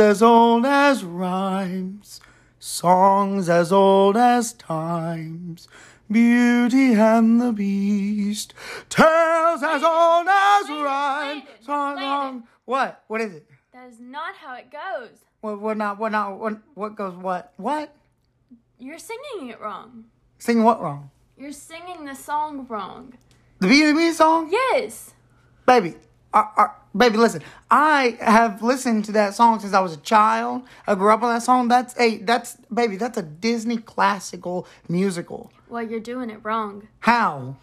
as old as rhymes, songs as old as times. Beauty and the Beast, tales as old as rhymes. Song, song. What? What is it? That is not how it goes. What? What? Not? What? Not? What? What goes? What? What? You're singing it wrong. Singing what wrong? You're singing the song wrong. The B&B song? Yes. Baby, uh, uh, baby, listen. I have listened to that song since I was a child. I grew up on that song. That's a that's baby. That's a Disney classical musical. Well, you're doing it wrong. How?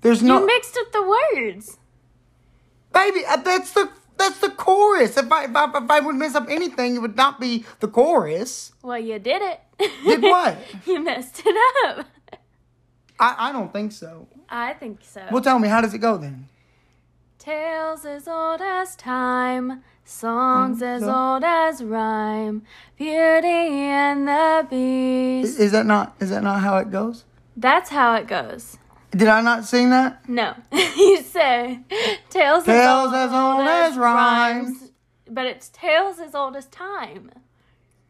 There's no You mixed up the words. baby. uh, That's the that's the chorus. If I if I, if I would mess up anything, it would not be the chorus. Well, you did it. Did what? you messed it up. I I don't think so. I think so. Well, tell me, how does it go then? Tales as old as time, songs as so- old as rhyme, Beauty and the Beast. is that not is that not how it goes? That's how it goes. Did I not sing that? No, you say tales, Tales as old as rhymes. but it's tales as old as time.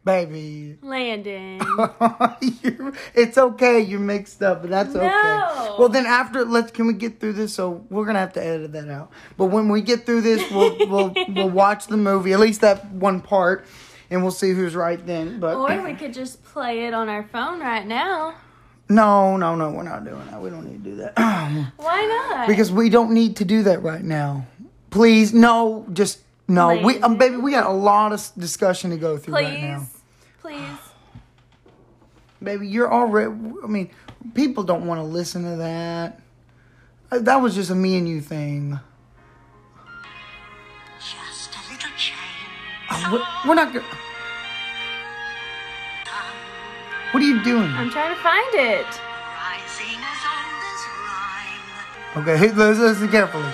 Baby. Landon. It's okay. You're mixed up, but that's okay. No. Well, then after let's can we get through this? So we're gonna have to edit that out. But when we get through this, we'll we'll we'll watch the movie, at least that one part, and we'll see who's right then. But or we could just play it on our phone right now. no, no, no, we're not doing that. We don't need to do that Why not? because we don't need to do that right now. Please, no, just no. We um, baby, we got a lot of discussion to go through please, right now. please. Baby, you're already. I mean, people don't want to listen to that. Uh, That was just a me and you thing. Just a little change. Uh, We're, we're not. go- What are you doing? I'm trying to find it. Rising as old as rhyme. Okay, let's listen carefully.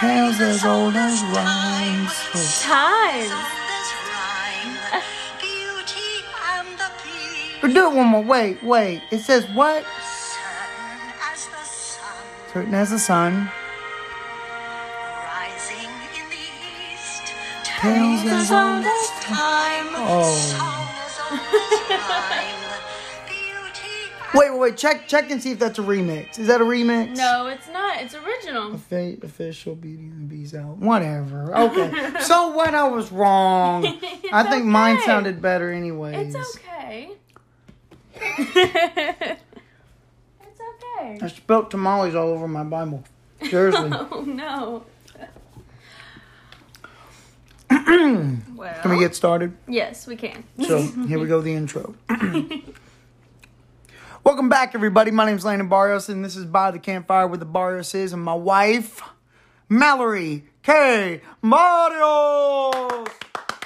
Tales as old as time. rhymes. Songs Times. as old as rhyme. Beauty and the beast. But do it one more. Wait, wait. It says what? Certain as the sun. Certain as the sun. Rising in the east. Tales as old as time. Oh. Wait, wait, wait. Check, check and see if that's a remix. Is that a remix? No, it's not. It's original. Official Beauty and the Beast out. Whatever. Okay. so what? I was wrong. I think mine sounded better, anyways. It's okay. it's okay. I spilled tamales all over my Bible. Seriously. Oh no. well, Can we get started? Yes, we can. So here we go, the intro. Welcome back, everybody. My name is Landon Barrios, and this is By the Campfire with the Barrioses and my wife, Mallory K. Barrios.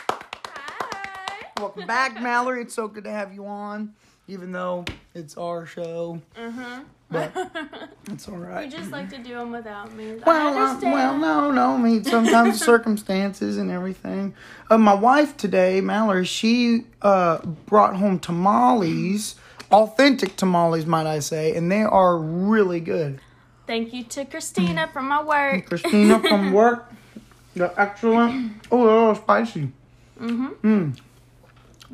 Hi. Welcome back, Mallory. It's so good to have you on, even though it's our show. Mhm. But it's all You just like to do them without me. Well, uh, well, no, no. I mean, sometimes circumstances and everything. Uh, my wife today, Mallory, she uh, brought home tamales, authentic tamales, might I say, and they are really good. Thank you to Christina from my work. Christina from work, they're excellent. Oh, they're a little spicy. Mm-hmm.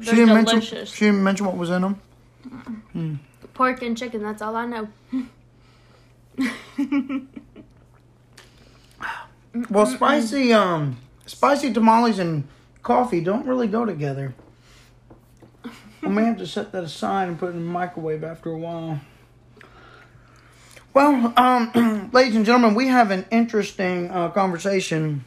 She They're didn't delicious. mention. She didn't mention what was in them. Pork and chicken, that's all I know. Well, spicy, um, spicy tamales and coffee don't really go together. I may have to set that aside and put it in the microwave after a while. Well, um, ladies and gentlemen, we have an interesting uh, conversation.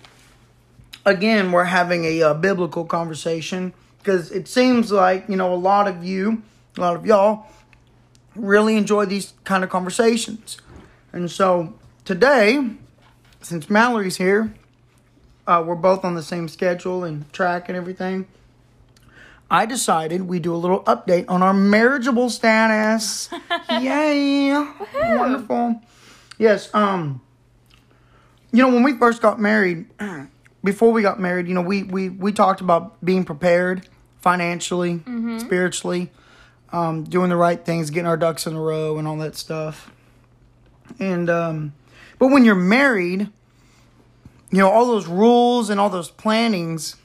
Again, we're having a uh, biblical conversation because it seems like you know a lot of you, a lot of y'all, really enjoy these kind of conversations, and so today since Mallory's here, uh, we're both on the same schedule and track and everything. I decided we do a little update on our marriageable status. Yay! Wonderful. Yes. Um. You know, when we first got married, before we got married, you know, we we we talked about being prepared financially, spiritually, um, doing the right things, getting our ducks in a row, and all that stuff. And um, but when you're married, you know, all those rules and all those plannings,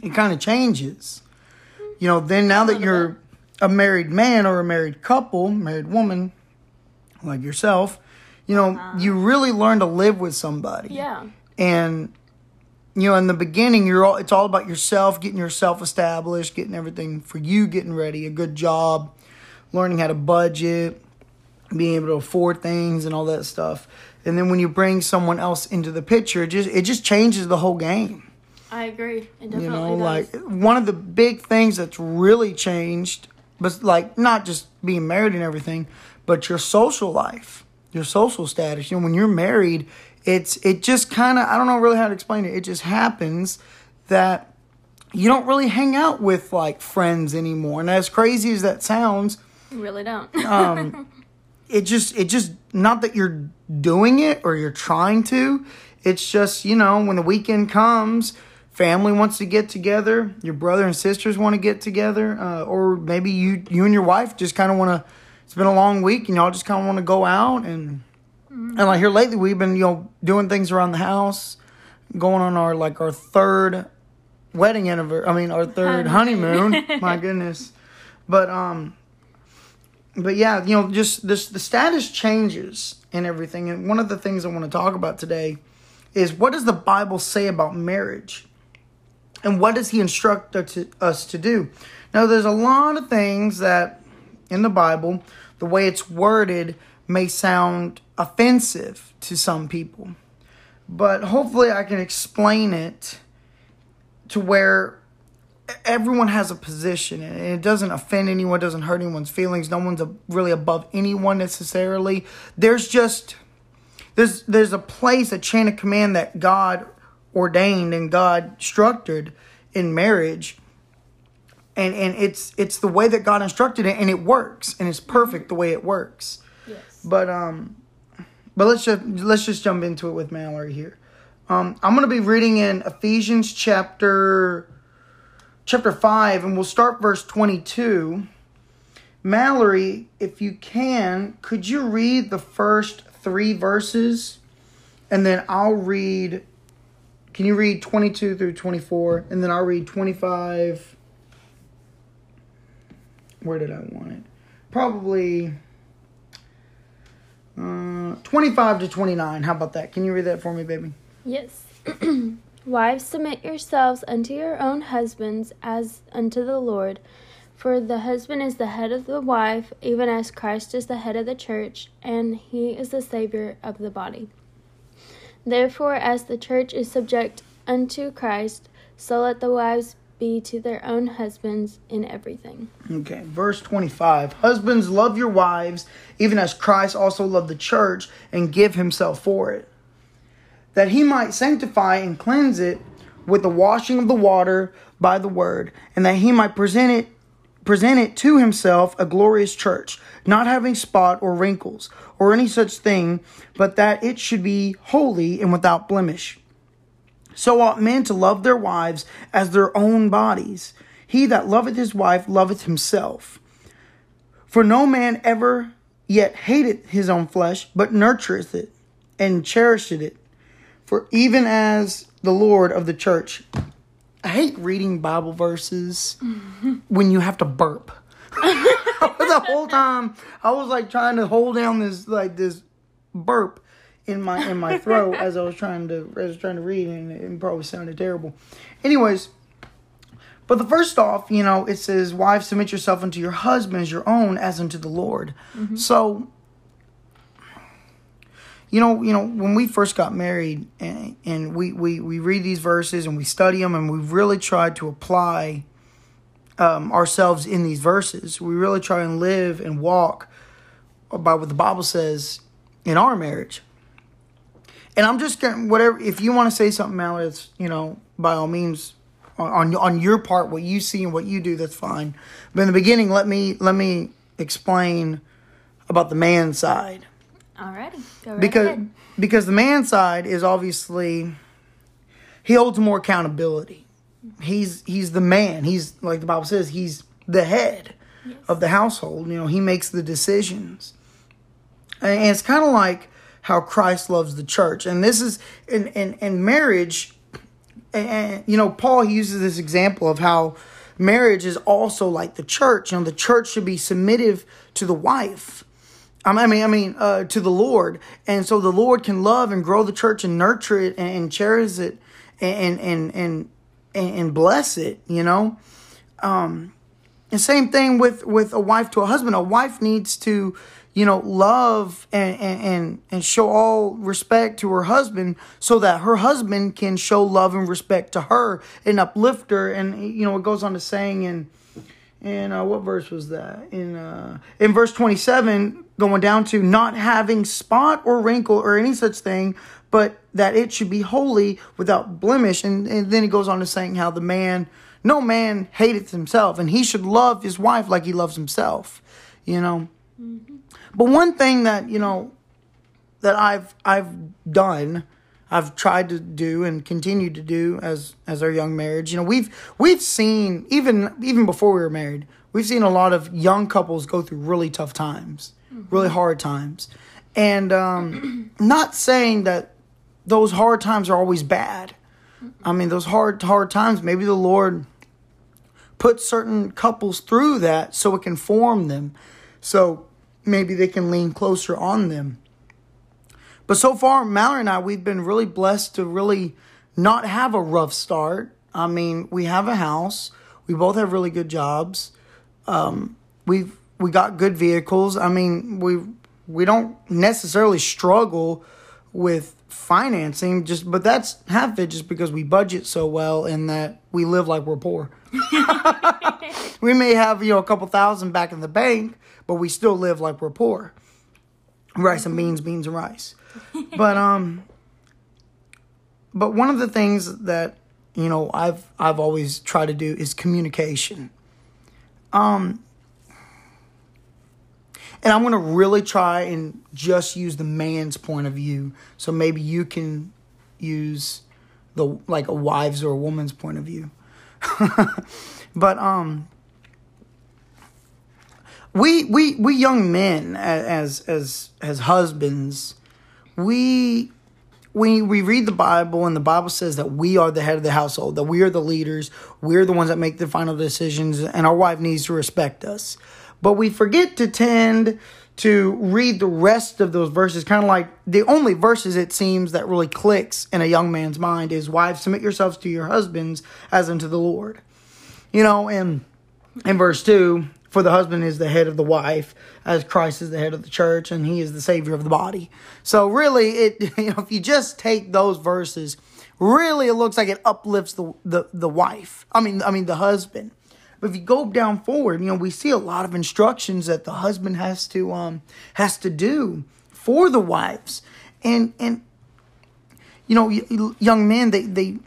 it kind of changes. You know, then now that you're a married man or a married couple, married woman, like yourself, you know, you really learn to live with somebody. Yeah. And you know, in the beginning, you're all it's all about yourself, getting yourself established, getting everything for you, getting ready, a good job, learning how to budget, being able to afford things and all that stuff. And then when you bring someone else into the picture, it just it just changes the whole game. I agree. It definitely You know, does. like one of the big things that's really changed, but like not just being married and everything, but your social life, your social status. You know, when you're married, it's it just kind of I don't know really how to explain it. It just happens that you don't really hang out with like friends anymore. And as crazy as that sounds, You really don't. Uh, it just it just not that you're doing it or you're trying to it's just you know when the weekend comes family wants to get together your brother and sisters want to get together uh, or maybe you you and your wife just kind of want to it's been a long week and y'all just kind of want to go out and and like here lately we've been you know doing things around the house going on our like our third wedding anniversary i mean our third honeymoon my goodness but um but yeah, you know, just this the status changes and everything. And one of the things I want to talk about today is what does the Bible say about marriage? And what does he instruct us to, do? Now, there's a lot of things that in the Bible, the way it's worded may sound offensive to some people. But hopefully, I can explain it to where everyone has a position and it doesn't offend anyone, doesn't hurt anyone's feelings. No one's really above anyone necessarily. There's just there's there's a place, a chain of command that God ordained and God structured in marriage. And and it's it's the way that God instructed it and it works and it's perfect the way it works. yes. But um, but let's just let's just jump into it with Mallory here. Um, I'm gonna be reading in Ephesians chapter chapter five, and we'll start verse 22. Mallory, if you can, could you read the first three verses, and then I'll read. Can you read 22 through 24, and then I'll read 25. Where did I want it? Probably. Uh, 25 to 29. How about that? Can you read that for me, baby? Yes. Wives, submit yourselves unto your own husbands as unto the Lord. For the husband is the head of the wife, even as Christ is the head of the church, and he is the Savior of the body. Therefore, as the church is subject unto Christ, so let the wives be to their own husbands in everything. Okay, verse 25. Husbands, love your wives, even as Christ also loved the church and give himself for it, that he might sanctify and cleanse it with the washing of the water by the word, and that he might present it present it to himself a glorious church, not having spot or wrinkles or any such thing, but that it should be holy and without blemish. So ought men to love their wives as their own bodies. He that loveth his wife loveth himself. For no man ever yet hated his own flesh, but nurtureth it and cherisheth it. For even as the Lord of the church, I hate reading Bible verses mm-hmm. when you have to burp. the whole time I was like trying to hold down this like this burp in my in my throat as I was trying to as I was trying to read and it probably sounded terrible. Anyways, but the first off, you know, it says, "Wives, submit yourself unto your husbands, your own, as unto the Lord." Mm-hmm. So, you know, you know, when we first got married, and, and we, we we read these verses and we study them, and we've really tried to apply um, ourselves in these verses. We really try and live and walk by what the Bible says in our marriage. And I'm just gonna whatever if you want to say something, Mallory, it's you know by all means on, on on your part what you see and what you do that's fine. But in the beginning, let me let me explain about the man side Alrighty, go right because ahead. because the man side is obviously he holds more accountability. He's he's the man. He's like the Bible says he's the head of the household. You know he makes the decisions, and it's kind of like how Christ loves the church. And this is in in, in marriage and you know Paul he uses this example of how marriage is also like the church. You know, the church should be submissive to the wife. I mean, I mean, uh, to the Lord, and so the Lord can love and grow the church and nurture it and, and cherish it and and and and, and bless it. You know, um, and same thing with with a wife to a husband. A wife needs to you know, love and, and, and show all respect to her husband so that her husband can show love and respect to her and uplift her. And, you know, it goes on to saying in, in uh, what verse was that? In, uh, in verse 27, going down to not having spot or wrinkle or any such thing, but that it should be holy without blemish. And, and then he goes on to saying how the man, no man hateth himself and he should love his wife like he loves himself, you know. Mm-hmm. But one thing that, you know, that I've I've done, I've tried to do and continue to do as as our young marriage, you know, we've we've seen even even before we were married, we've seen a lot of young couples go through really tough times, mm-hmm. really hard times. And um not saying that those hard times are always bad. I mean, those hard hard times, maybe the Lord put certain couples through that so it can form them. So maybe they can lean closer on them. But so far, Mallory and I, we've been really blessed to really not have a rough start. I mean, we have a house. We both have really good jobs. Um, we've we got good vehicles. I mean, we we don't necessarily struggle with financing just but that's half it just because we budget so well and that we live like we're poor. we may have, you know, a couple thousand back in the bank, but we still live like we're poor. Rice and beans, beans and rice. But um but one of the things that you know I've I've always tried to do is communication. Um and I'm going to really try and just use the man's point of view. So maybe you can use the like a wife's or a woman's point of view. but um we we we young men as as as husbands we we we read the bible and the bible says that we are the head of the household that we are the leaders we're the ones that make the final decisions and our wife needs to respect us but we forget to tend to read the rest of those verses kind of like the only verses it seems that really clicks in a young man's mind is wives submit yourselves to your husbands as unto the lord you know and in verse 2 for the husband is the head of the wife, as Christ is the head of the church, and he is the savior of the body. So really, it you know if you just take those verses, really it looks like it uplifts the the, the wife. I mean, I mean the husband. But if you go down forward, you know we see a lot of instructions that the husband has to um has to do for the wives, and and you know young men they they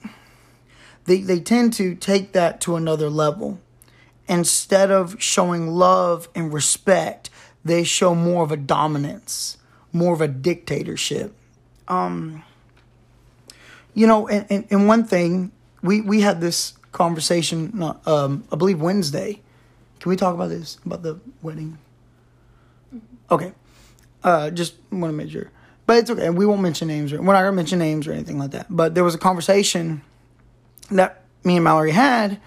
they they tend to take that to another level instead of showing love and respect, they show more of a dominance, more of a dictatorship. Um, you know, and, and, and one thing, we, we had this conversation, um, I believe Wednesday. Can we talk about this, about the wedding? Okay. Uh, just want to make sure. But it's okay. We won't mention names. Or, we're not going to mention names or anything like that. But there was a conversation that me and Mallory had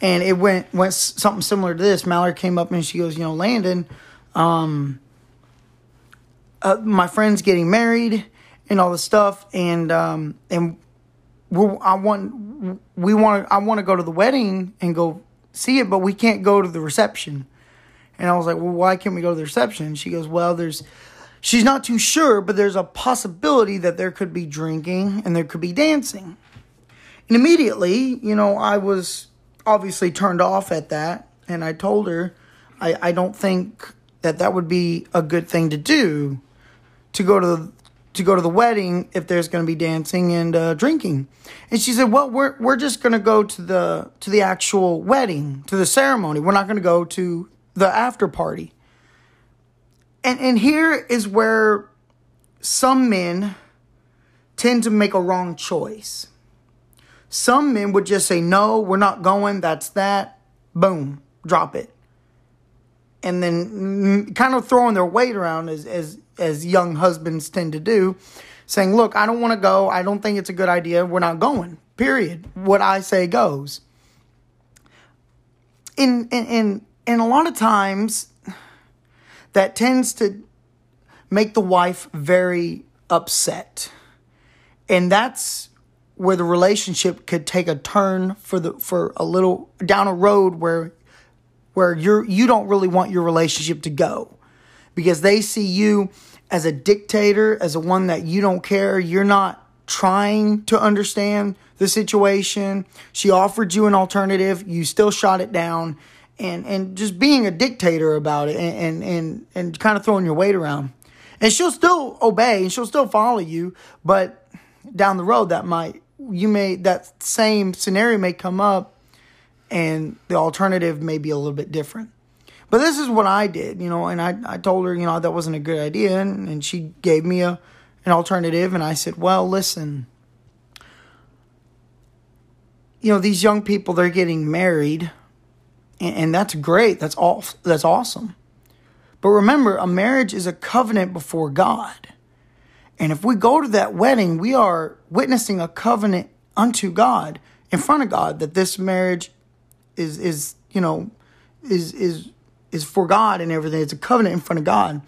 and it went went something similar to this. Mallory came up and she goes, you know, Landon, um, uh, my friend's getting married and all this stuff, and um, and I want we want I want to go to the wedding and go see it, but we can't go to the reception. And I was like, well, why can't we go to the reception? And she goes, well, there's. She's not too sure, but there's a possibility that there could be drinking and there could be dancing. And immediately, you know, I was obviously turned off at that. And I told her, I, I don't think that that would be a good thing to do to go to the to go to the wedding if there's going to be dancing and uh, drinking. And she said, "Well, we're we're just going to go to the to the actual wedding, to the ceremony. We're not going to go to the after party." And and here is where some men tend to make a wrong choice. Some men would just say, no, we're not going. That's that. Boom, drop it. And then kind of throwing their weight around as, as as young husbands tend to do, saying, "Look, I don't want to go. I don't think it's a good idea. We're not going." Period. What I say goes. In in in, in a lot of times, that tends to make the wife very upset, and that's where the relationship could take a turn for the for a little down a road where where you're you don't really want your relationship to go because they see you as a dictator as a one that you don't care you're not trying to understand the situation. She offered you an alternative you still shot it down and and just being a dictator about it and and and, and kind of throwing your weight around. And she'll still obey and she'll still follow you but down the road that might you may that same scenario may come up and the alternative may be a little bit different but this is what i did you know and i, I told her you know that wasn't a good idea and, and she gave me a an alternative and i said well listen you know these young people they're getting married and, and that's great. That's all that's awesome. But remember a marriage is a covenant before god. And if we go to that wedding, we are witnessing a covenant unto God in front of God that this marriage is is you know is is is for God and everything. It's a covenant in front of God.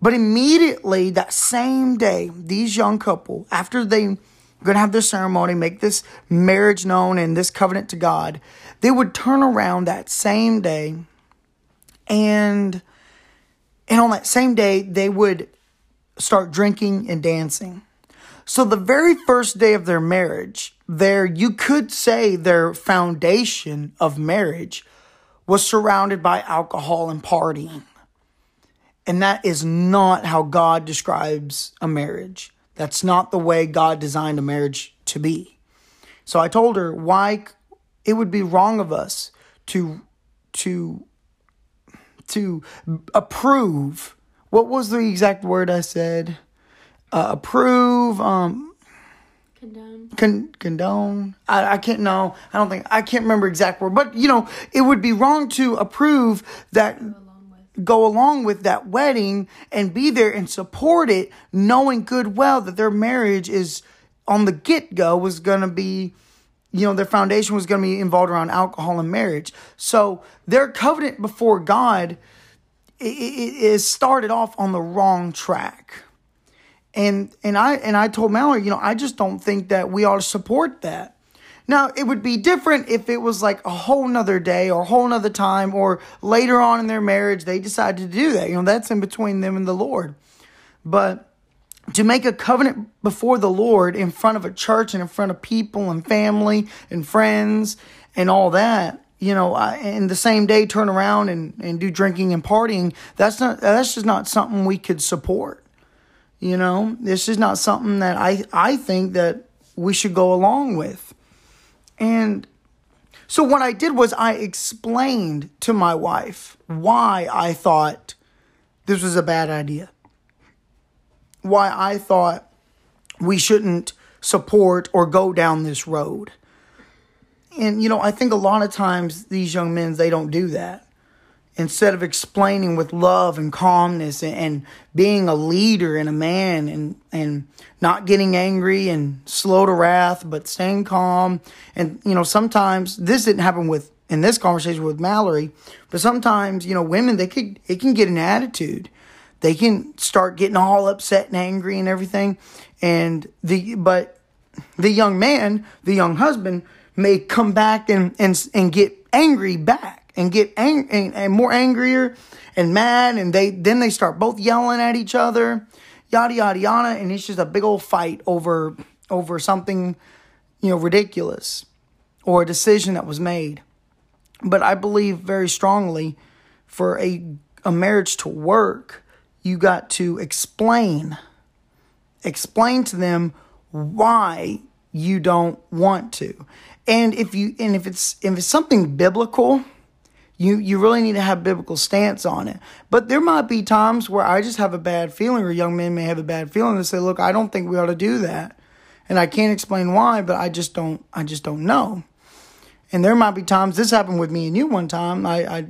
But immediately that same day, these young couple, after they're going to have their ceremony, make this marriage known and this covenant to God, they would turn around that same day and and on that same day they would start drinking and dancing. So the very first day of their marriage, their you could say their foundation of marriage was surrounded by alcohol and partying. And that is not how God describes a marriage. That's not the way God designed a marriage to be. So I told her why it would be wrong of us to to to approve what was the exact word I said? Uh, approve, um, Condone. con- condone. I, I can't know. I don't think I can't remember exact word, but you know, it would be wrong to approve that go along with that wedding and be there and support it, knowing good well that their marriage is on the get go was going to be, you know, their foundation was going to be involved around alcohol and marriage. So their covenant before God is started off on the wrong track. And and I and I told Mallory, you know, I just don't think that we ought to support that. Now, it would be different if it was like a whole nother day or a whole nother time or later on in their marriage they decided to do that. You know, that's in between them and the Lord. But to make a covenant before the Lord in front of a church and in front of people and family and friends and all that, you know, in the same day turn around and, and do drinking and partying, that's not that's just not something we could support. You know, this is not something that I I think that we should go along with. And so what I did was I explained to my wife why I thought this was a bad idea. Why I thought we shouldn't support or go down this road. And you know, I think a lot of times these young men they don't do that. Instead of explaining with love and calmness and, and being a leader and a man and and not getting angry and slow to wrath, but staying calm. And you know, sometimes this didn't happen with in this conversation with Mallory, but sometimes you know, women they could it can get an attitude. They can start getting all upset and angry and everything. And the but the young man, the young husband, may come back and and and get angry back and get ang- and, and more angrier and mad and they then they start both yelling at each other yada yada yada and it's just a big old fight over over something you know ridiculous or a decision that was made. But i believe very strongly for a a marriage to work you got to explain explain to them why you don't want to. And if you and if it's if it's something biblical, you you really need to have biblical stance on it. But there might be times where I just have a bad feeling, or young men may have a bad feeling and say, "Look, I don't think we ought to do that," and I can't explain why, but I just don't I just don't know. And there might be times this happened with me and you one time. I, I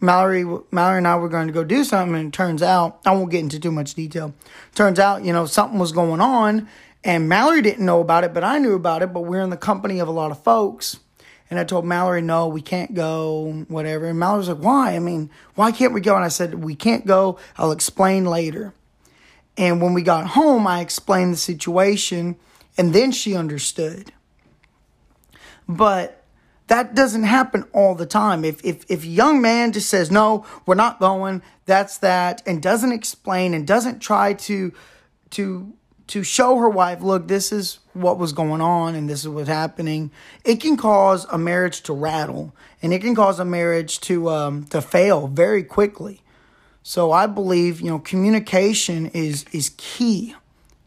Mallory, Mallory and I were going to go do something, and it turns out I won't get into too much detail. Turns out, you know, something was going on, and Mallory didn't know about it, but I knew about it. But we're in the company of a lot of folks, and I told Mallory, no, we can't go, whatever. And Mallory was like, why? I mean, why can't we go? And I said, we can't go. I'll explain later. And when we got home, I explained the situation, and then she understood. But that doesn't happen all the time. If, if, if a young man just says, no, we're not going, that's that, and doesn't explain and doesn't try to, to, to show her wife, look, this is what was going on and this is what's happening, it can cause a marriage to rattle and it can cause a marriage to, um, to fail very quickly. So I believe, you know, communication is, is key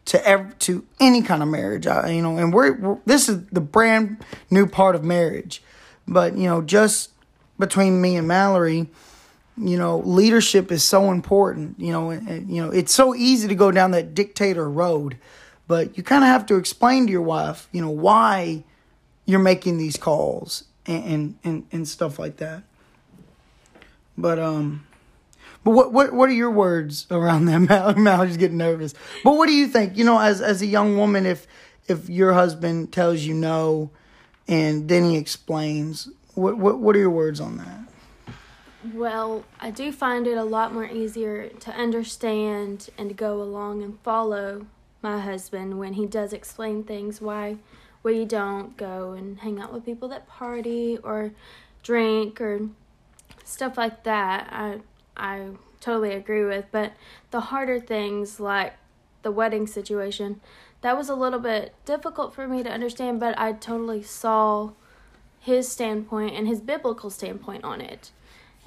to ev- to any kind of marriage. I, you know, and we're, we're this is the brand new part of marriage, but you know, just between me and Mallory, you know, leadership is so important. You know, and, you know, it's so easy to go down that dictator road, but you kind of have to explain to your wife, you know, why you're making these calls and and and, stuff like that. But um. But what what what are your words around that? Mal- Mallory's getting nervous. But what do you think? You know, as as a young woman, if if your husband tells you no, and then he explains, what what what are your words on that? Well, I do find it a lot more easier to understand and go along and follow my husband when he does explain things why we don't go and hang out with people that party or drink or stuff like that. I I totally agree with, but the harder things like the wedding situation, that was a little bit difficult for me to understand, but I totally saw his standpoint and his biblical standpoint on it.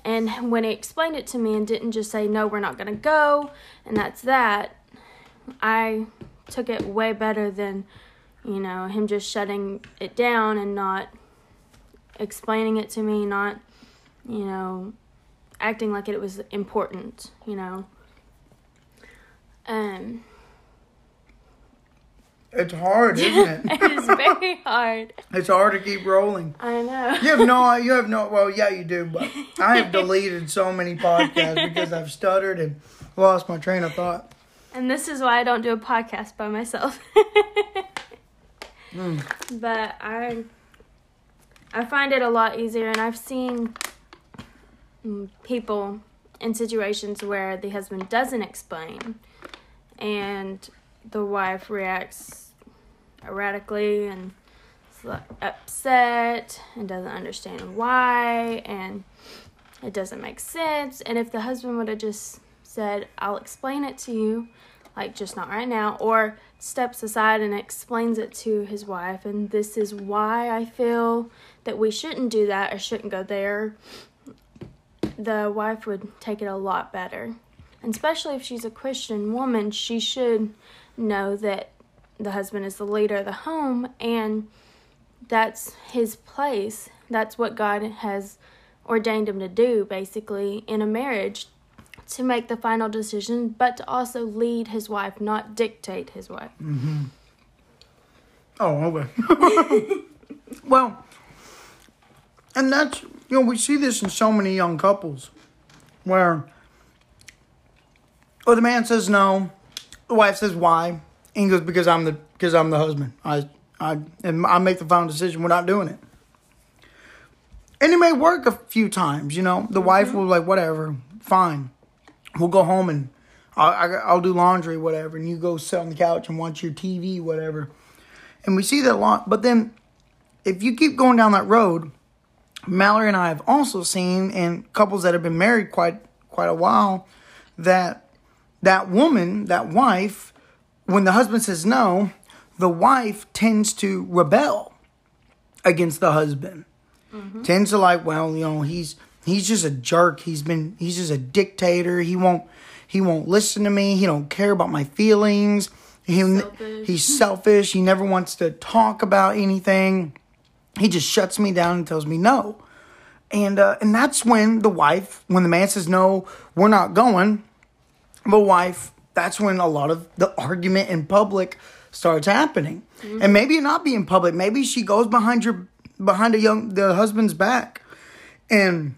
And when he explained it to me and didn't just say, no, we're not going to go, and that's that, I took it way better than, you know, him just shutting it down and not explaining it to me, not, you know, acting like it was important, you know. Um, It's hard, isn't it? it is very hard. it's hard to keep rolling. I know. You have no, you have no. Well, yeah, you do, but I have deleted so many podcasts because I've stuttered and lost my train of thought. And this is why I don't do a podcast by myself. But I I find it a lot easier and I've seen mm, people in situations where the husband doesn't explain and the wife reacts erratically and upset and doesn't understand why and it doesn't make sense. And if the husband would have just said I'll explain it to you like just not right now or steps aside and explains it to his wife and this is why I feel that we shouldn't do that or shouldn't go there the wife would take it a lot better. And especially if she's a Christian woman she should know that the husband is the leader of the home and that's his place that's what God has ordained him to do basically in a marriage to make the final decision, but to also lead his wife, not dictate his wife. Mm-hmm. Oh, okay. well, and that's you know we see this in so many young couples, where, oh, the man says no, the wife says why, and he goes because I'm the because I'm the husband. I I and I make the final decision. We're not doing it. And it may work a few times, you know. The wife mm-hmm. will like whatever, fine. We'll go home and I'll, I- I'll do laundry, whatever, and you go sit on the couch and watch your TV, whatever. And we see that a lot. But then, if you keep going down that road, Mallory and I have also seen, and couples that have been married quite quite a while, that that woman, that wife, when the husband says no, the wife tends to rebel against the husband. Tends to like, well, you know, he's he's just a jerk. He's been he's just a dictator. He won't he won't listen to me. He don't care about my feelings. He, Selfish. he's selfish. He never wants to talk about anything. He just shuts me down and tells me no. And uh, and that's when the wife, when the man says no, we're not going. The wife, that's when a lot of the argument in public starts happening. Mm-hmm. And maybe not be in public. Maybe she goes behind your behind a young the husband's back, and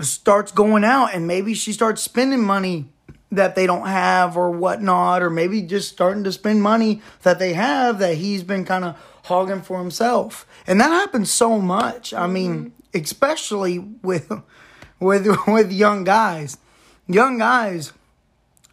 starts going out and maybe she starts spending money that they don't have or whatnot, or maybe just starting to spend money that they have that he's been kind of hogging for himself. And that happens so much. I mm-hmm. mean, especially with with with young guys. Young guys,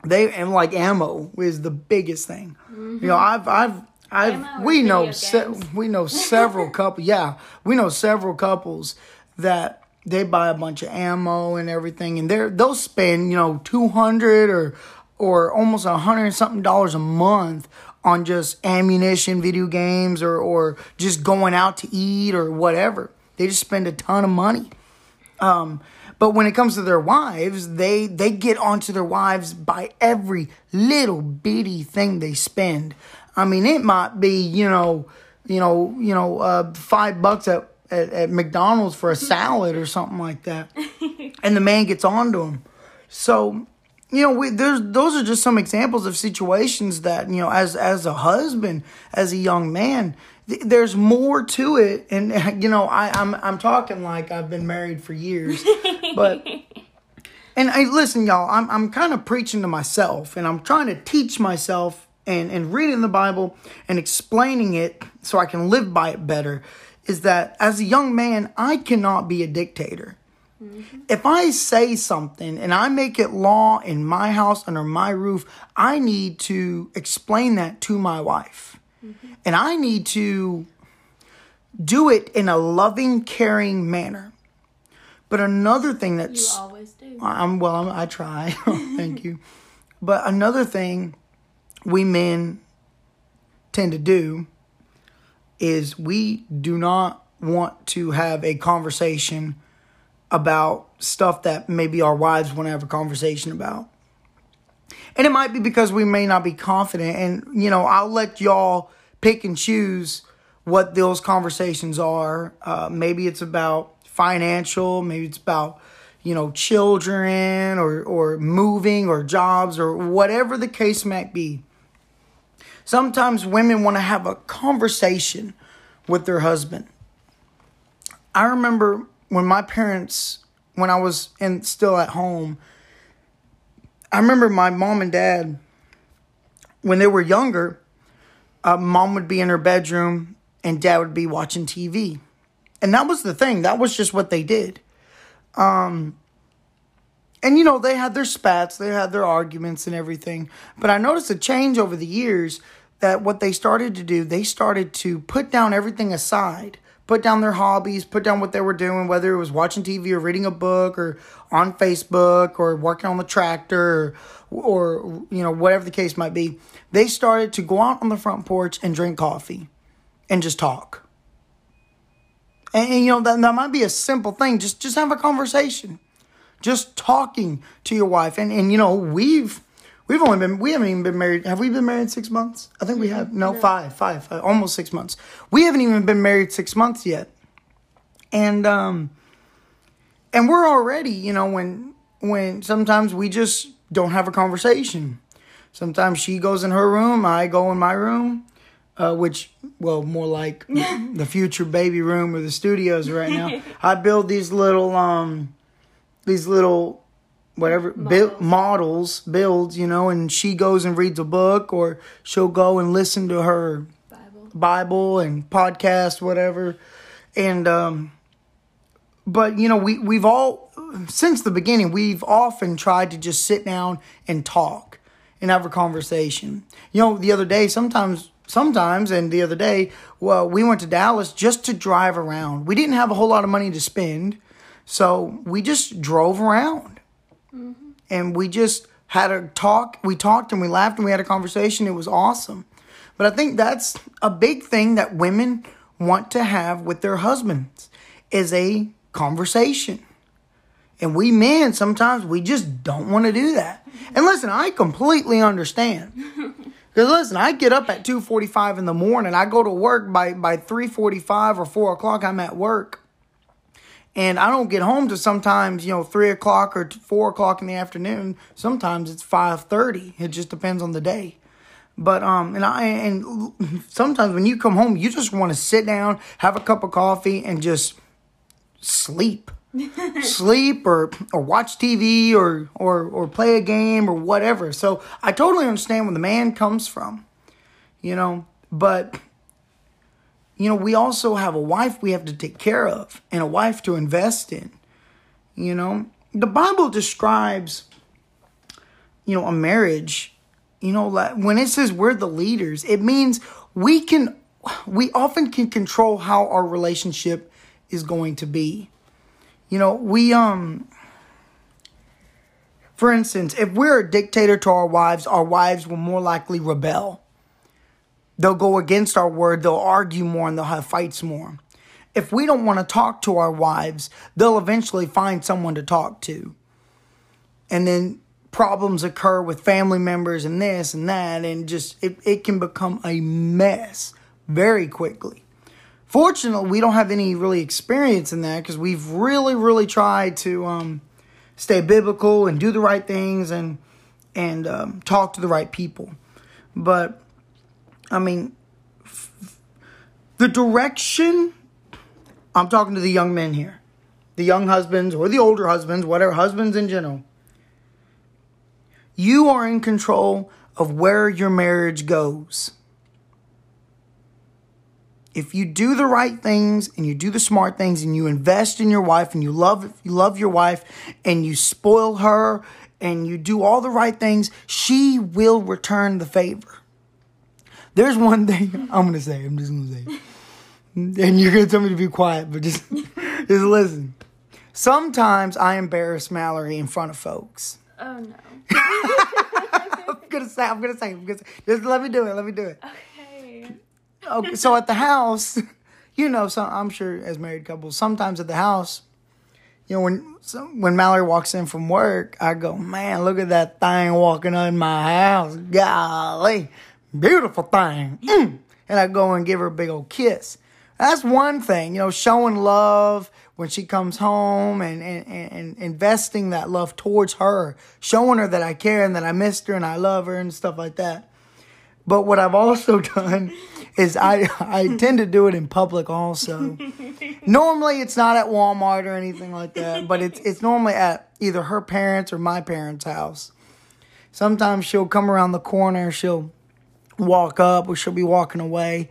they and like ammo is the biggest thing. You know, I've I've I've we know se- we know several couple yeah we know several couples that they buy a bunch of ammo and everything and they're they'll spend you know 200 or or almost a hundred and something dollars a month on just ammunition video games or or just going out to eat or whatever. They just spend a ton of money. Um, but when it comes to their wives, they they get onto their wives by every little bitty thing they spend. I mean, it might be you know, you know, you know, uh, five bucks at, at at McDonald's for a salad or something like that, and the man gets onto them. So you know, we, there's those are just some examples of situations that you know, as as a husband, as a young man, th- there's more to it. And you know, I, I'm I'm talking like I've been married for years, but and I listen, y'all. I'm I'm kind of preaching to myself, and I'm trying to teach myself and and reading the Bible and explaining it so I can live by it better. Is that as a young man, I cannot be a dictator mm-hmm. if I say something and I make it law in my house under my roof, I need to explain that to my wife. And I need to do it in a loving, caring manner. But another thing You that's always do. I'm well, I'm, I try. Thank you. But another thing we men tend to do is we do not want to have a conversation about stuff that maybe our wives want to have a conversation about. And it might be because we may not be confident. And, you know, I'll let y'all pick and choose what those conversations are. Uh, maybe it's about financial, maybe it's about, you know, children or, or moving or jobs or whatever the case might be. Sometimes women want to have a conversation with their husband. I remember when my parents, when I was in still at home, I remember my mom and dad, when they were younger, uh, mom would be in her bedroom and dad would be watching TV. And that was the thing. That was just what they did. Um, and you know, they had their spats, they had their arguments and everything. But I noticed a change over the years that what they started to do, they started to put down everything aside, put down their hobbies, put down what they were doing, whether it was watching TV or reading a book or on Facebook or working on the tractor or, or you know, whatever the case might be. They started to go out on the front porch and drink coffee and just talk. And, and, you know, that, that might be a simple thing. Just just have a conversation. Just talking to your wife. And and you know, we've we've only been we haven't even been married. Have we been married six months? I think we have. No, five, five, five, almost six months. We haven't even been married six months yet. And um and we're already, you know, when when sometimes we just don't have a conversation. Sometimes she goes in her room, I go in my room, uh, which, well, more like the future baby room or the studios right now. I build these little, um, these little, whatever, build, models, builds, you know, and she goes and reads a book or she'll go and listen to her Bible. Bible and podcast, whatever. And um but you know, we we've all since the beginning, we've often tried to just sit down and talk and have a conversation. You know, the other day, sometimes sometimes and the other day, well, we went to Dallas just to drive around. We didn't have a whole lot of money to spend, so we just drove around. Mm-hmm. And we just had a talk. We talked and we laughed and we had a conversation. It was awesome. But I think that's a big thing that women want to have with their husbands is a conversation. And we men sometimes we just don't want to do that. And listen, I completely understand. Because listen, I get up at two forty five in the morning. I go to work by by three forty five or four o'clock. I'm at work, and I don't get home to sometimes you know three o'clock or four o'clock in the afternoon. Sometimes it's five thirty. It just depends on the day. But um, and I and sometimes when you come home, you just want to sit down, have a cup of coffee, and just sleep. sleep or or watch TV or or or play a game or whatever. So I totally understand where the man comes from. You know, but you know, we also have a wife we have to take care of and a wife to invest in. You know, the Bible describes you know, a marriage, you know, when it says we're the leaders, it means we can we often can control how our relationship is going to be. You know, we um for instance, if we're a dictator to our wives, our wives will more likely rebel. They'll go against our word, they'll argue more, and they'll have fights more. If we don't want to talk to our wives, they'll eventually find someone to talk to. And then problems occur with family members and this and that, and just it, it can become a mess very quickly. Fortunately, we don't have any really experience in that because we've really, really tried to um, stay biblical and do the right things and and um, talk to the right people. But I mean, f- the direction I'm talking to the young men here, the young husbands or the older husbands, whatever husbands in general. You are in control of where your marriage goes if you do the right things and you do the smart things and you invest in your wife and you love you love your wife and you spoil her and you do all the right things, she will return the favor. There's one thing I'm gonna say. I'm just gonna say, and you're gonna tell me to be quiet, but just just listen. Sometimes I embarrass Mallory in front of folks. Oh no. I'm gonna say. I'm gonna say. I'm gonna say. Just let me do it. Let me do it. Okay. okay, so at the house, you know, so I'm sure as married couples, sometimes at the house, you know, when so when Mallory walks in from work, I go, man, look at that thing walking in my house, golly, beautiful thing, Mm. and I go and give her a big old kiss. That's one thing, you know, showing love when she comes home and, and, and, investing that love towards her, showing her that I care and that I missed her and I love her and stuff like that. But what I've also done is I I tend to do it in public also. normally it's not at Walmart or anything like that, but it's it's normally at either her parents or my parents' house. Sometimes she'll come around the corner, she'll walk up or she'll be walking away.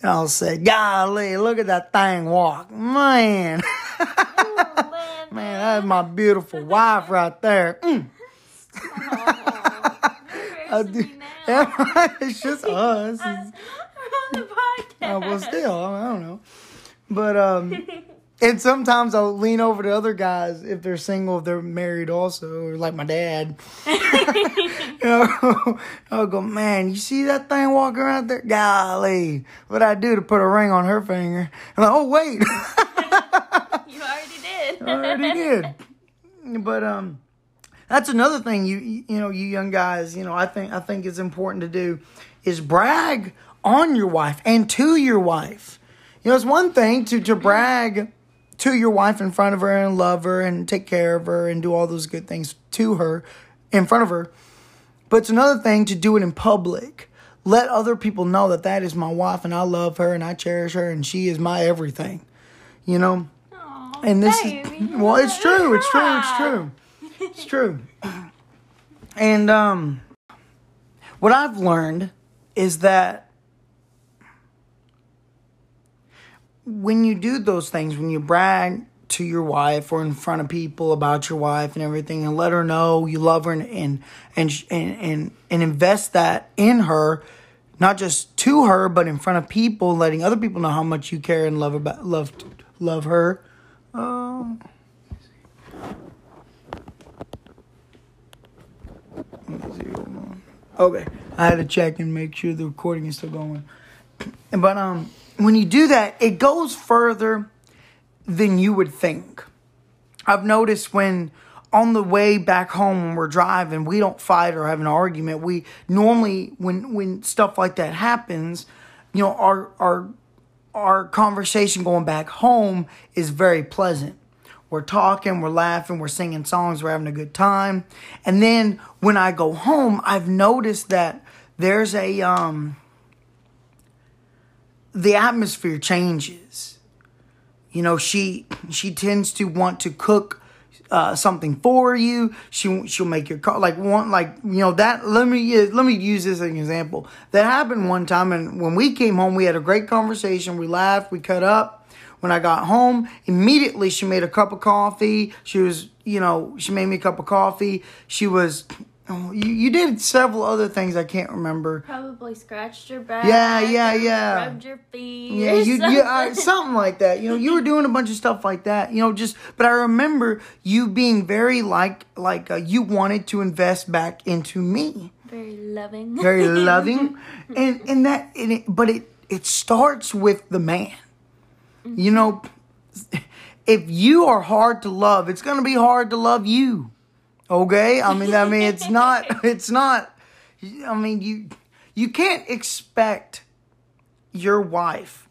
And I'll say, Golly, look at that thing walk. Man. Man, that's my beautiful wife right there. Mm. I do- it's just us. We're on the podcast. well, still, I don't know. But um, and sometimes I'll lean over to other guys if they're single, if they're married also, or like my dad. Know, I'll go, man, you see that thing walking around there? Golly, what I do to put a ring on her finger? I'm like, oh wait, You already did. I already did. But um, that's another thing you you know you young guys, you know, I think I think it's important to do is brag on your wife and to your wife. You know, it's one thing to to brag to your wife in front of her and love her and take care of her and do all those good things to her in front of her. But it's another thing to do it in public. Let other people know that that is my wife and I love her and I cherish her and she is my everything. You know? Aw, and this baby. is well it's true it's true it's true it's true and um what i've learned is that when you do those things when you brag to your wife or in front of people about your wife and everything and let her know you love her and and and and, and, invest that in her not just to her but in front of people letting other people know how much you care and love about love love her um. Okay, I had to check and make sure the recording is still going. But um, when you do that, it goes further than you would think. I've noticed when on the way back home when we're driving, we don't fight or have an argument. We normally when when stuff like that happens, you know, our our our conversation going back home is very pleasant. We're talking, we're laughing, we're singing songs, we're having a good time. And then when I go home, I've noticed that there's a um the atmosphere changes. You know, she she tends to want to cook uh, something for you. She she'll make your car like one like you know that. Let me let me use this as an example. That happened one time, and when we came home, we had a great conversation. We laughed, we cut up. When I got home, immediately she made a cup of coffee. She was, you know, she made me a cup of coffee. She was, oh, you, you did several other things I can't remember. Probably scratched your back. Yeah, yeah, yeah. Rubbed your feet. Yeah, you, you something. uh, something like that. You know, you were doing a bunch of stuff like that. You know, just but I remember you being very like like uh, you wanted to invest back into me, Very loving. very loving, and and that and it, but it it starts with the man. You know, if you are hard to love, it's gonna be hard to love you. Okay, I mean, I mean, it's not, it's not. I mean, you you can't expect your wife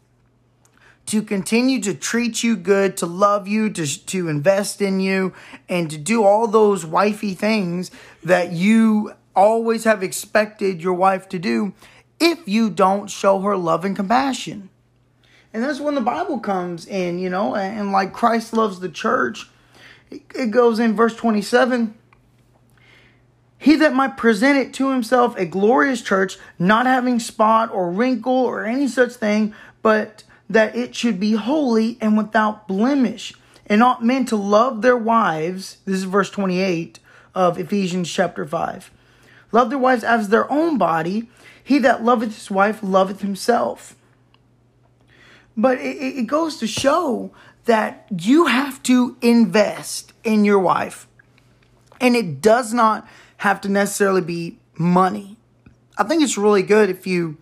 to continue to treat you good, to love you, to to invest in you, and to do all those wifey things that you always have expected your wife to do if you don't show her love and compassion. And that's when the Bible comes in, you know, and, and like Christ loves the church. It, it goes in verse 27 He that might present it to himself a glorious church, not having spot or wrinkle or any such thing, but that it should be holy and without blemish, and ought men to love their wives. This is verse 28 of Ephesians chapter 5. Love their wives as their own body. He that loveth his wife loveth himself. But it, it goes to show that you have to invest in your wife. And it does not have to necessarily be money. I think it's really good if you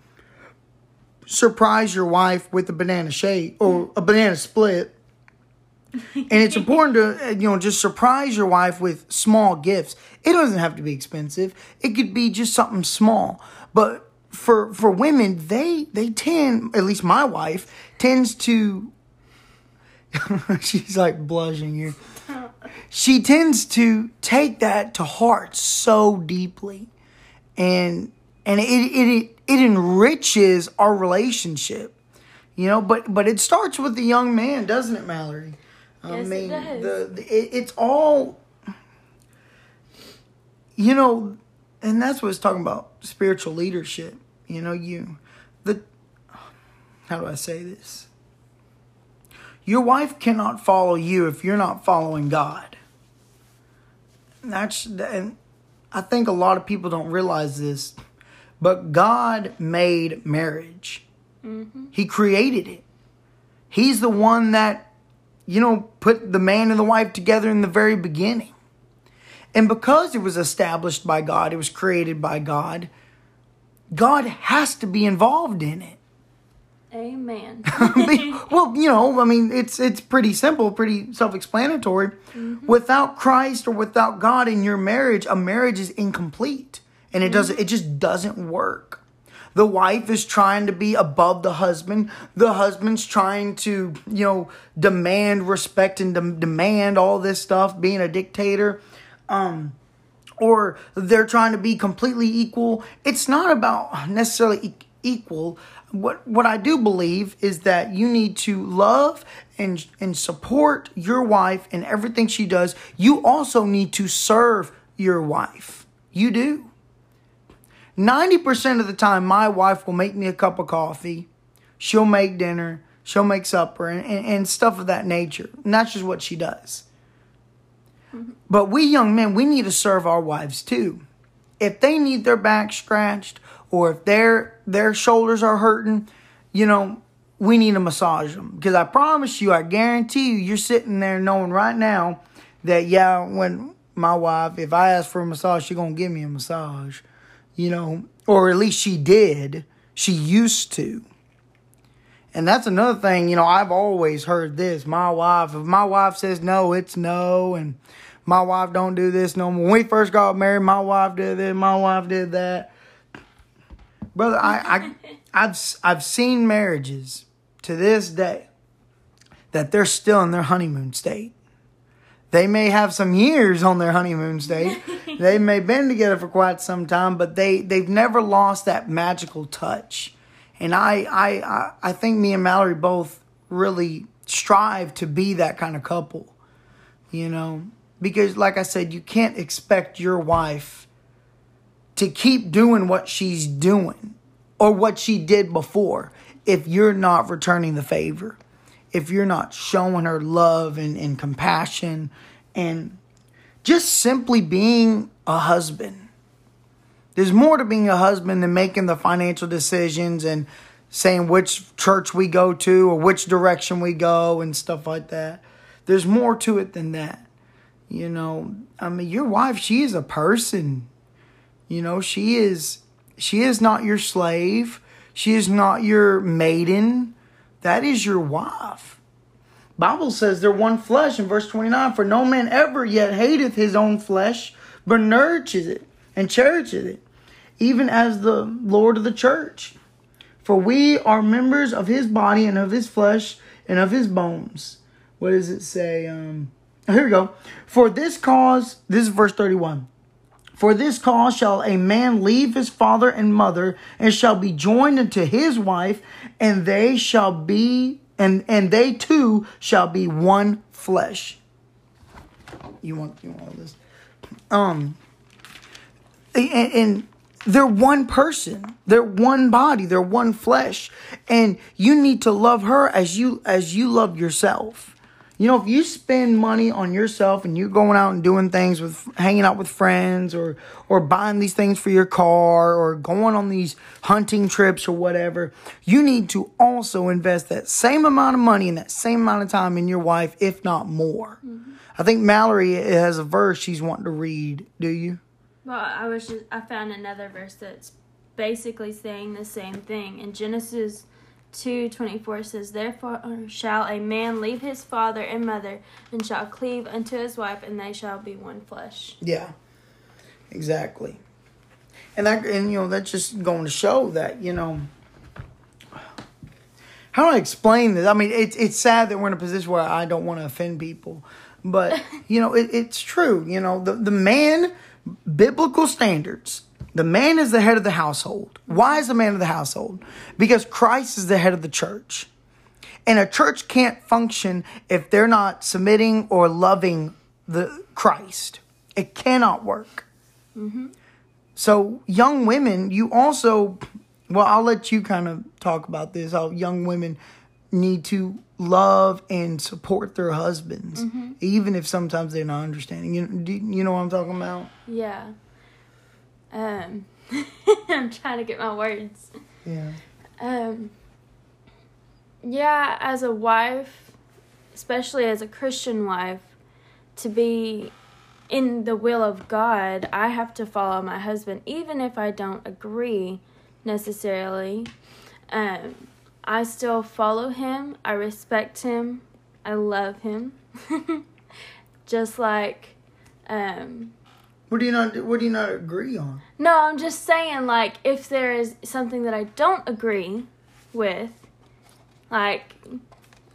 surprise your wife with a banana shake or a banana split. and it's important to you know just surprise your wife with small gifts. It doesn't have to be expensive. It could be just something small. But for for women, they they tend, at least my wife tends to she's like blushing here. She tends to take that to heart so deeply. And and it it it enriches our relationship. You know, but but it starts with the young man, doesn't it, Mallory? I Yes, it mean, does. the, the it, it's all you know, and that's what it's talking about spiritual leadership. You know, you the how do I say this? Your wife cannot follow you if you're not following God. And That's and I think a lot of people don't realize this, but God made marriage. Mm-hmm. He created it. He's the one that you know put the man and the wife together in the very beginning. And because it was established by God, it was created by God, God has to be involved in it. Amen. well, you know, I mean, it's it's pretty simple, pretty self-explanatory. Without Christ or without God in your marriage, a marriage is incomplete, and it doesn't. It just doesn't work. The wife is trying to be above the husband. The husband's trying to, you know, demand respect and dem- demand all this stuff, being a dictator. Um, or they're trying to be completely equal. It's not about necessarily e- equal. What what I do believe is that you need to love and and support your wife in everything she does. You also need to serve your wife. You do. 90% of the time my wife will make me a cup of coffee. She'll make dinner, she'll make supper and, and, and stuff of that nature. And that's just what she does. But we young men, we need to serve our wives too. If they need their back scratched or if their their shoulders are hurting, you know, we need to massage them. Because I promise you, I guarantee you, you're sitting there knowing right now that yeah, when my wife, if I ask for a massage, she's gonna give me a massage. You know, or at least she did. She used to. And that's another thing, you know, I've always heard this. My wife, if my wife says no, it's no. And my wife don't do this no more. When we first got married, my wife did this, my wife did that. Brother, I, I I've I've seen marriages to this day that they're still in their honeymoon state. They may have some years on their honeymoon state. they may have been together for quite some time, but they, they've never lost that magical touch. And I, I, I think me and Mallory both really strive to be that kind of couple, you know, because like I said, you can't expect your wife to keep doing what she's doing or what she did before if you're not returning the favor, if you're not showing her love and, and compassion and just simply being a husband. There's more to being a husband than making the financial decisions and saying which church we go to or which direction we go and stuff like that. There's more to it than that. You know, I mean, your wife, she is a person. You know, she is she is not your slave. She is not your maiden. That is your wife. Bible says they're one flesh in verse 29 for no man ever yet hateth his own flesh but nourishes it and cherishes it even as the Lord of the church for we are members of his body and of his flesh and of his bones what does it say um here we go for this cause this is verse 31 for this cause shall a man leave his father and mother, and shall be joined unto his wife, and they shall be, and and they two shall be one flesh. You want you want all this? Um, and, and they're one person. They're one body. They're one flesh, and you need to love her as you as you love yourself. You know, if you spend money on yourself and you're going out and doing things with hanging out with friends or or buying these things for your car or going on these hunting trips or whatever, you need to also invest that same amount of money and that same amount of time in your wife, if not more. Mm-hmm. I think Mallory has a verse she's wanting to read. Do you? Well, I was just, I found another verse that's basically saying the same thing in Genesis 2:24 says therefore shall a man leave his father and mother and shall cleave unto his wife and they shall be one flesh. Yeah. Exactly. And that and you know that's just going to show that, you know, how do I explain this? I mean, it's it's sad that we're in a position where I don't want to offend people, but you know, it, it's true. You know, the the man, biblical standards, the man is the head of the household. Why is the man of the household? Because Christ is the head of the church. And a church can't function if they're not submitting or loving the Christ. It cannot work. Mm-hmm. So, young women, you also, well, I'll let you kind of talk about this. How young women need to love and support their husbands, mm-hmm. even if sometimes they're not understanding. You, you know what I'm talking about? Yeah. Um, I'm trying to get my words. Yeah. Um, yeah, as a wife, especially as a Christian wife, to be in the will of God, I have to follow my husband, even if I don't agree necessarily. Um, I still follow him, I respect him, I love him. Just like um, what do you not? What do you not agree on? No, I'm just saying, like, if there is something that I don't agree with, like,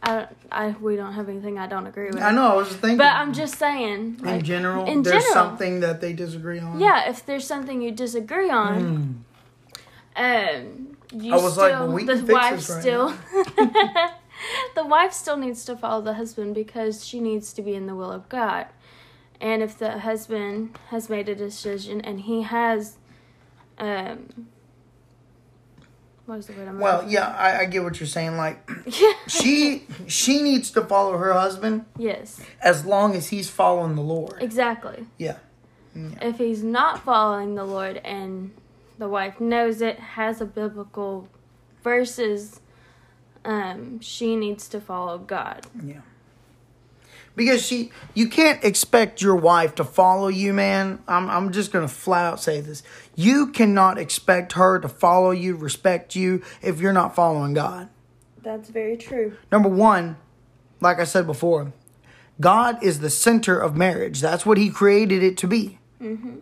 I, I, we don't have anything I don't agree with. I know. I was thinking, but I'm just saying, like, in general, in there's general, something that they disagree on. Yeah, if there's something you disagree on, mm. um, you I was still, like, well, we the wife right still. the wife still needs to follow the husband because she needs to be in the will of God. And if the husband has made a decision and he has, um, what is the word I'm Well, yeah, I, I, get what you're saying. Like, she she needs to follow her husband. Yes. As long as he's following the Lord. Exactly. Yeah. yeah. If he's not following the Lord and the wife knows it, has a biblical verses, um, she needs to follow God. Yeah because she you can't expect your wife to follow you man. I'm, I'm just gonna flat out say this. You cannot expect her to follow you respect you if you're not following god. That's very true. Number one like i said before god is the center of marriage. That's what he created it to be. Mm-hmm.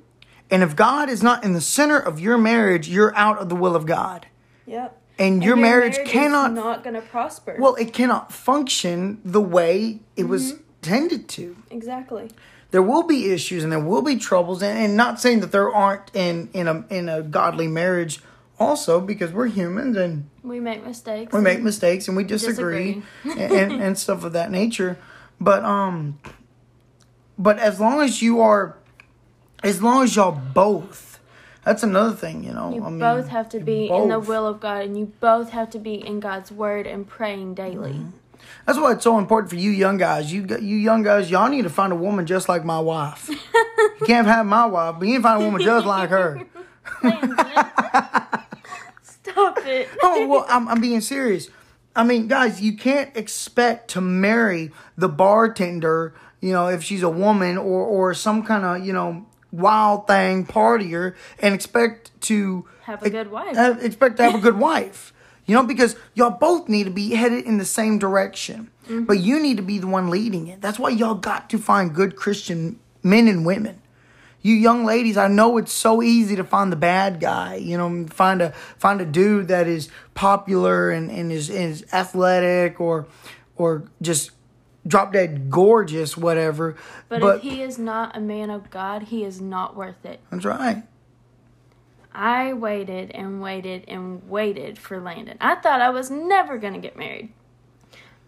and if god is not in the center of your marriage you're out of the will of god. Yep. And, and your, your, marriage, marriage cannot not going to prosper. Well, it cannot function the way it mm-hmm. was tended to. Exactly. There will be issues and there will be troubles, and, and not saying that there aren't in in a in a godly marriage also because we're humans and We make mistakes. we make mistakes and we disagree, Disagree. and, and stuff of that nature. But um, but as long as you are, as long as y'all both, that's another thing, you know. You I mean, both have to be in the will of God, and you both have to be in God's word and praying daily. Mm-hmm. That's why it's so important for you young guys. You you young guys, y'all need to find a woman just like my wife. you can't have my wife, but you can find a woman just like her. Stop it. oh well, I'm, I'm being serious. I mean, guys, you can't expect to marry the bartender, you know, if she's a woman or or some kind of you know wild thing partier, and expect to Have a good wife. have- expect to have a good wife. You know, because y'all both need to be headed in the same direction, mm-hmm. but you need to be the one leading it. That's why y'all got to find good Christian men and women you young ladies, I know it's so easy to find the bad guy. You know, find a find a dude that is popular and, and is is athletic or or just drop dead gorgeous, whatever. But, if he is not a man of God, he is not worth it. that's right. I waited and waited and waited for Landon. I thought I was never going to get married.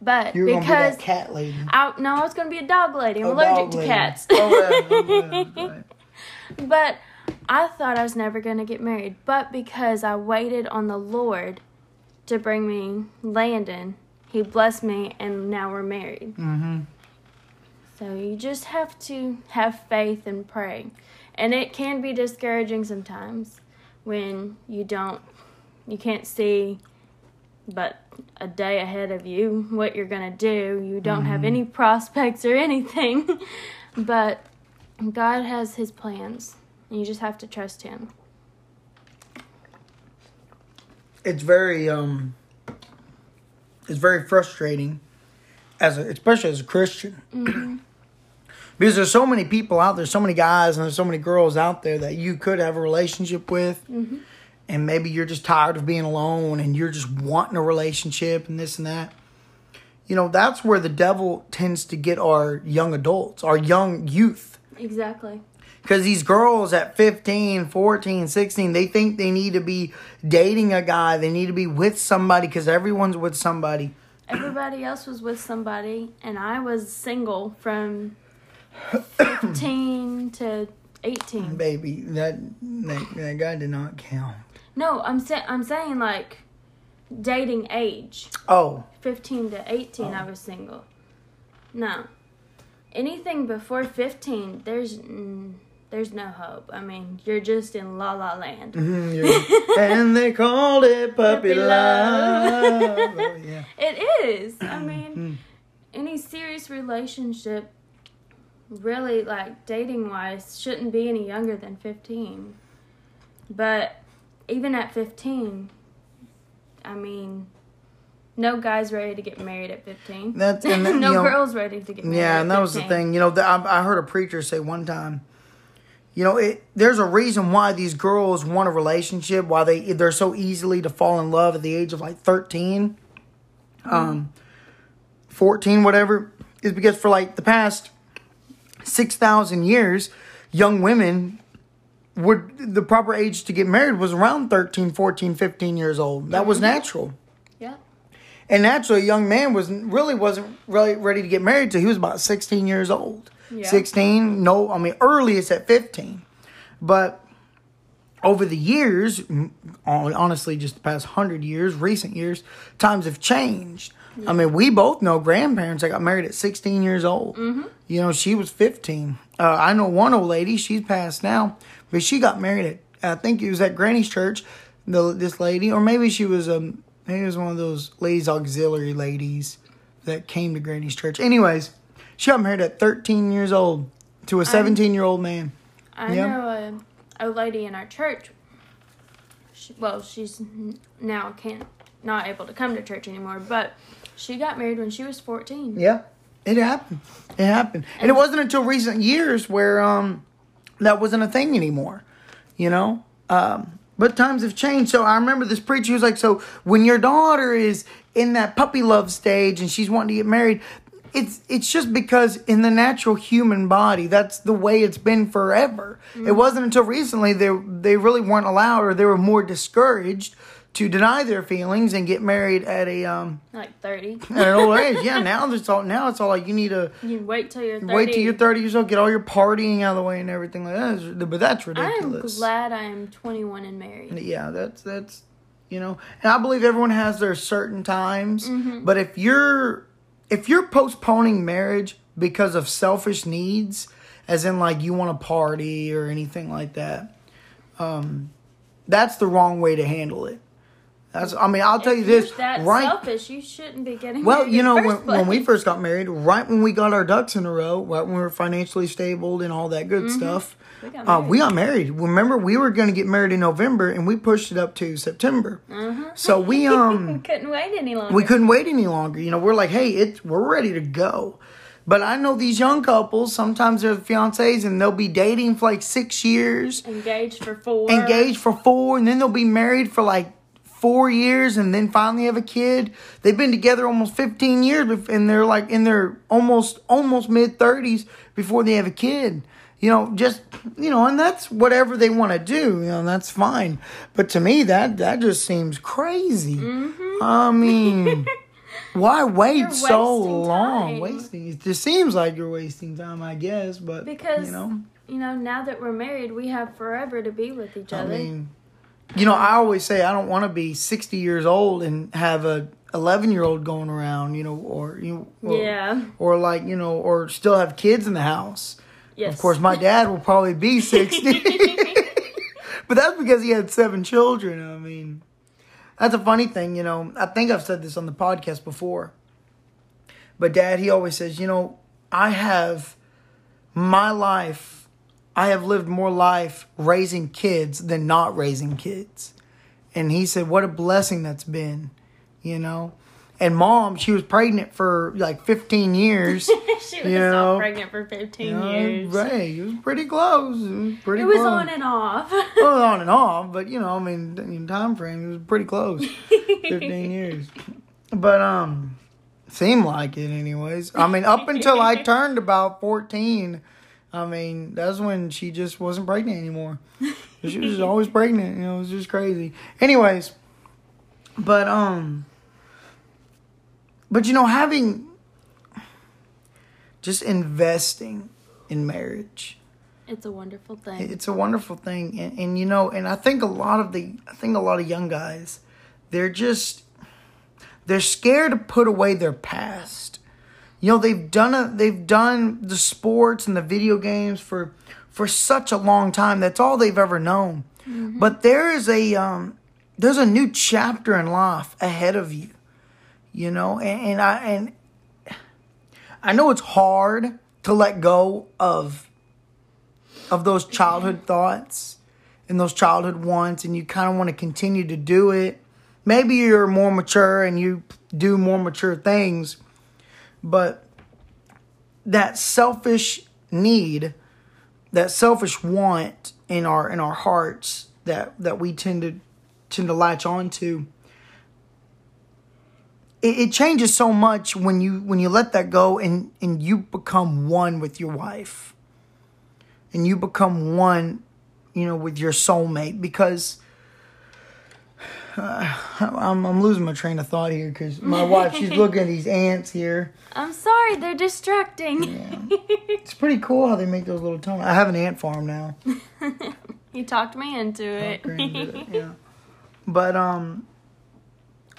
But You're be because that cat lady. I, no, I was going to be a dog lady. I'm A allergic to lady. cats. Oh, yeah, yeah. But I thought I was never going to get married. But because I waited on the Lord to bring me Landon, he blessed me, and now we're married. Mm-hmm. So you just have to have faith and pray. And it can be discouraging sometimes when you don't, you can't see but a day ahead of you what you're going to do. You don't have any prospects or anything. but God has His plans, and you just have to trust Him. It's very um, it's very frustrating, as a, especially as a Christian. Because there's so many people out there, so many guys, and there's so many girls out there that you could have a relationship with, mm-hmm. and maybe you're just tired of being alone, and you're just wanting a relationship and this and that. You know, that's where the devil tends to get our young adults, our young youth. Exactly. Because these girls at 15, 14, 16, they think they need to be dating a guy. They need to be with somebody because everyone's with somebody. Everybody else was with somebody, and I was single from 15 to 18. Baby, that, that, that guy did not count. No, I'm sa- I'm saying like dating age. Oh, 15 to 18 I was single. No. Anything before 15 there's mm, there's no hope. I mean, you're just in la la land. mhm, and they called it puppy Puppy love. love. Oh, yeah. It is. I Mm. mean, any serious relationship really like dating wise shouldn't be any younger than 15. But even at 15, I mean, no guy's ready to get married at 15. That's- and that- no you know- girl's ready to get married. Yeah, and that was the thing. You know, the, I, I heard a preacher say one time, you know, it, there's a reason why these girls want a relationship, why they they're so easily to fall in love at the age of like 13, um, 14, whatever, is because for like the past 6,000 years, young women would, the proper age to get married was around 13, 14, 15 years old. That was mm-hmm. natural. Yeah. And naturally, a young man was really wasn't really ready to get married till he was about sixteen years old. Yeah. Sixteen, no, I mean earliest at fifteen. But over the years, honestly, just the past hundred years, recent years, times have changed. I mean, we both know grandparents that got married at sixteen years old. Mm-hmm. You know, she was fifteen. Uh, I know one old lady; she's passed now, but she got married at I think it was at Granny's church. The this lady, or maybe she was um maybe it was one of those ladies auxiliary ladies that came to Granny's church. Anyways, she got married at thirteen years old to a seventeen year old man. I know a, a lady in our church. She, well, she's now can't not able to come to church anymore, but she got married when she was 14. Yeah, it happened. It happened, and it wasn't until recent years where um that wasn't a thing anymore. You know, um, but times have changed. So I remember this preacher was like, "So when your daughter is in that puppy love stage and she's wanting to get married." it's it's just because in the natural human body, that's the way it's been forever. It wasn't until recently they they really weren't allowed or they were more discouraged to deny their feelings and get married at a um Like 30. at an older age. Yeah, now it's all now it's all like you need to You wait till you're 30. wait till you're 30 years old, get all your partying out of the way and everything like that. But that's ridiculous. I am ridiculous. glad I am 21 and married. Yeah, that's that's you know, and I believe everyone has their certain times. Mm-hmm. But if you're if you're postponing marriage because of selfish needs, as in like you want to party or anything like that, um, that's the wrong way to handle it. That's I mean I'll tell you If this that right. selfish, you shouldn't be getting Well, you know, when, when we first got married, right when we got our ducks in a row, right when we were financially stable and all that good stuff, Mm-hmm. We got uh, married. we got married. Remember, we were going to get married in November, and we pushed it up to September. So we um couldn't wait any longer. we couldn't wait any longer. You know, we're like, hey, it's we're ready to go. But I know these young couples. Sometimes they're fiancés, and they'll be dating for like six years engaged for four. engaged for four, and then they'll be married for like four years, and then finally have a kid. They've been together almost fifteen years, and they're like in their almost almost mid thirties before they have a kid. You know, just you know, and that's whatever they want to do. You know, that's fine. But to me, that that just seems crazy. Mm-hmm. I mean. Why wait so long? time. Wasting it just seems like you're wasting time, I guess. But Because you know, you know, now that we're married, we have forever to be with each I other. mean, you know, I always say I don't want to be 60 years old and have a 11 year old going around, you know, or you know, or, yeah. or like you know, or still have kids in the house. Yes. Of course, my dad will probably be 60, but that's because he had seven children. I mean, that's a funny thing, you know. I think I've said this on the podcast before, but dad, he always says, you know, I have my life. I have lived more life raising kids than not raising kids. And he said, What a blessing that's been, you know? And mom, she was pregnant for like 15 years. she was know, not pregnant for 15 Uh, years. Right. It was pretty close. It was pretty It was close. on and off. well, on and off, but you know, I mean, in time frame, it was pretty close. 15 years. But, um, seemed like it, anyways. I mean, up until I turned about 14, I mean, that's when she just wasn't pregnant anymore. She was always pregnant, you know, it was just crazy. Anyways, but, um, but you know, having just investing in marriage It's a wonderful thing. it's a wonderful thing and, and you know and i think a lot of the i think a lot of young guys they're just they're scared to put away their past you know they've done a, they've done the sports and the video games for for such a long time. That's all they've ever known. But there is a um there's a new chapter in life ahead of you you know and, and i and i know it's hard to let go of of those childhood thoughts and those childhood wants and you kind of want to continue to do it. Maybe you're more mature and you do more mature things but that selfish need that selfish want in our in our hearts that that we tend to tend to latch on to it, it changes so much when you when you let that go and and you become one with your wife. And you become one you know with your soulmate because uh, I'm, I'm losing my train of thought here because my wife she's looking at these ants here I'm sorry, they're distracting. it's pretty cool how they make those little tunnels i have an ant farm now you talked me into it. yeah but um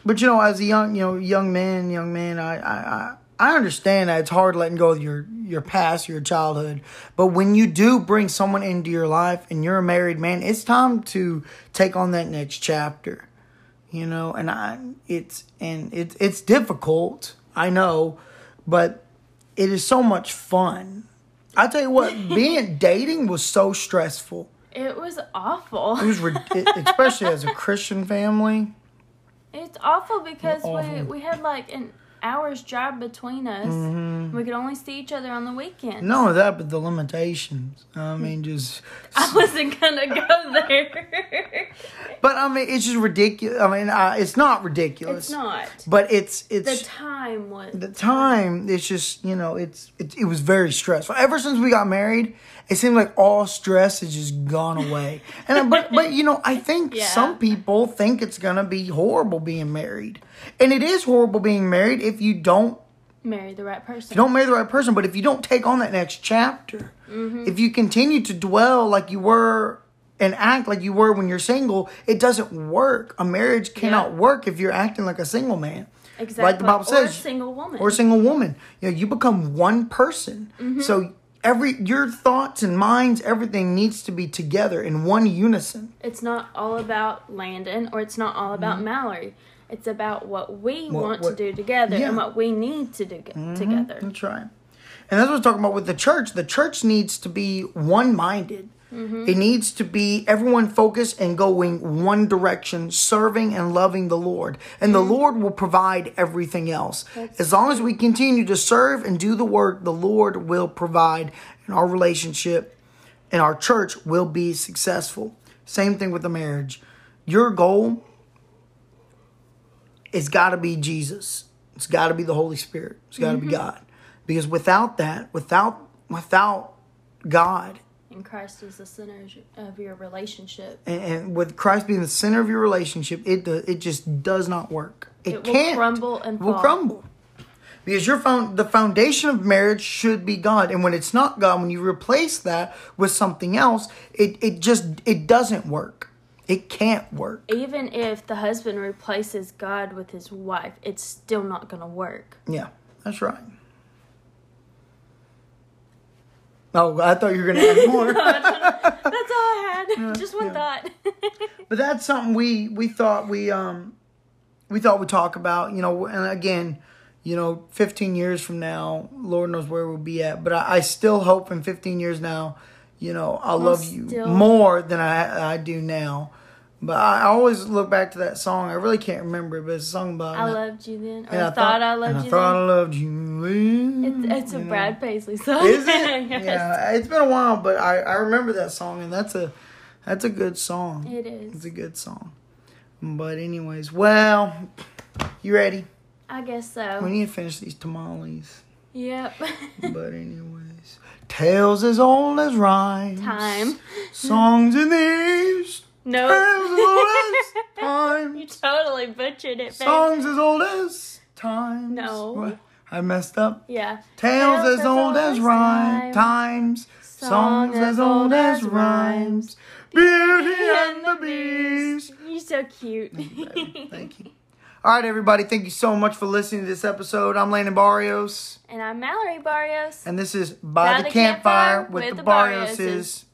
but you know as a young you know young man young man i i i I understand that it's hard letting go of your your past, your childhood, but when you do bring someone into your life and you're a married man, it's time to take on that next chapter. You know, and I it's and it's it's difficult, I know, but it is so much fun. I tell you what, being dating was so stressful. It was awful. It was rid- especially as a Christian family. It's awful because we Awful. we had like an hours drive between us. We could only see each other on the weekend. Mm-hmm. That, but the limitations. I mean, just. I wasn't gonna go there. But I mean, it's just ridiculous. I mean, uh, it's not ridiculous. it's not. But it's it's The time was. the time. It's just you know, it's it, it was very stressful. Ever since we got married, it seemed like all stress has just gone away. And but but you know, I think Yeah. some people think it's gonna be horrible being married, and it is horrible being married if you don't Marry the right person. you don't marry the right person, but if you don't take on that next chapter, mm-hmm. if you continue to dwell like you were and act like you were when you're single, it doesn't work. A marriage cannot Yeah. work if you're acting like a single man. exactly. Like the Bible or a says, single woman. or a single woman. You know, you become one person. Mm-hmm. So every your thoughts and minds, everything needs to be together in one unison. it's not all about Landon or it's not all about mm-hmm. Mallory. It's about what we want what- to do together yeah. and what we need to do ge- together. That's right. And that's what we're talking about with the church. The church needs to be one minded. Mm-hmm. It needs to be everyone focused and going one direction, serving and loving the Lord. And the mm-hmm. Lord will provide everything else. as long as we continue to serve and do the work, the Lord will provide, and our relationship and our church will be successful. Same thing with the marriage. Your goal it's got to be Jesus. It's got to be the Holy Spirit. It's got to be mm-hmm. God. Because without that, without without God, And Christ is the center of your relationship. and, and with Christ being the center of your relationship, it do, it just does not work. It, It can't crumble and It will fall. crumble. Because your found the foundation of marriage should be God, and when it's not God, when you replace that with something else, it it just it doesn't work. It can't work. Even if the husband replaces God with his wife, it's still not going to work. Yeah, that's right. Oh, I thought you were gonna add more. That's all I had. Just one thought. But that's something we we thought we um we thought we'd talk about, you know, and again, you know, 15 years from now, Lord knows where we'll be at. But I, I still hope in 15 years now, you know, I'll love you more than I I do now. But I, I always look back to that song. I really can't remember, it, but it's a song about. I loved you then. Or I thought I and loved I you thought then. I loved you. then, It's, it's a know. Brad Paisley song. Is it? Yes. Yeah, it's been a while, but I, I remember that song, and that's a that's a good song. It is. It's a good song. But anyways, well, you ready? I guess so. We need to finish these tamales. Yep. But anyways, tales as old as rhymes. Time. Songs in the east. No. As as you totally butchered it, babe. Songs as old as times. No. What? I messed up. Yeah. Tales, as, old as rhyme, time. times, songs as old as rhymes, Beauty and the Beast. You're so cute. Thank you. All right, everybody. Thank you so much for listening to this episode. I'm Landon Barrios, and I'm Mallory Barrios. and this is By, the, Campfire, with, the Barrioses.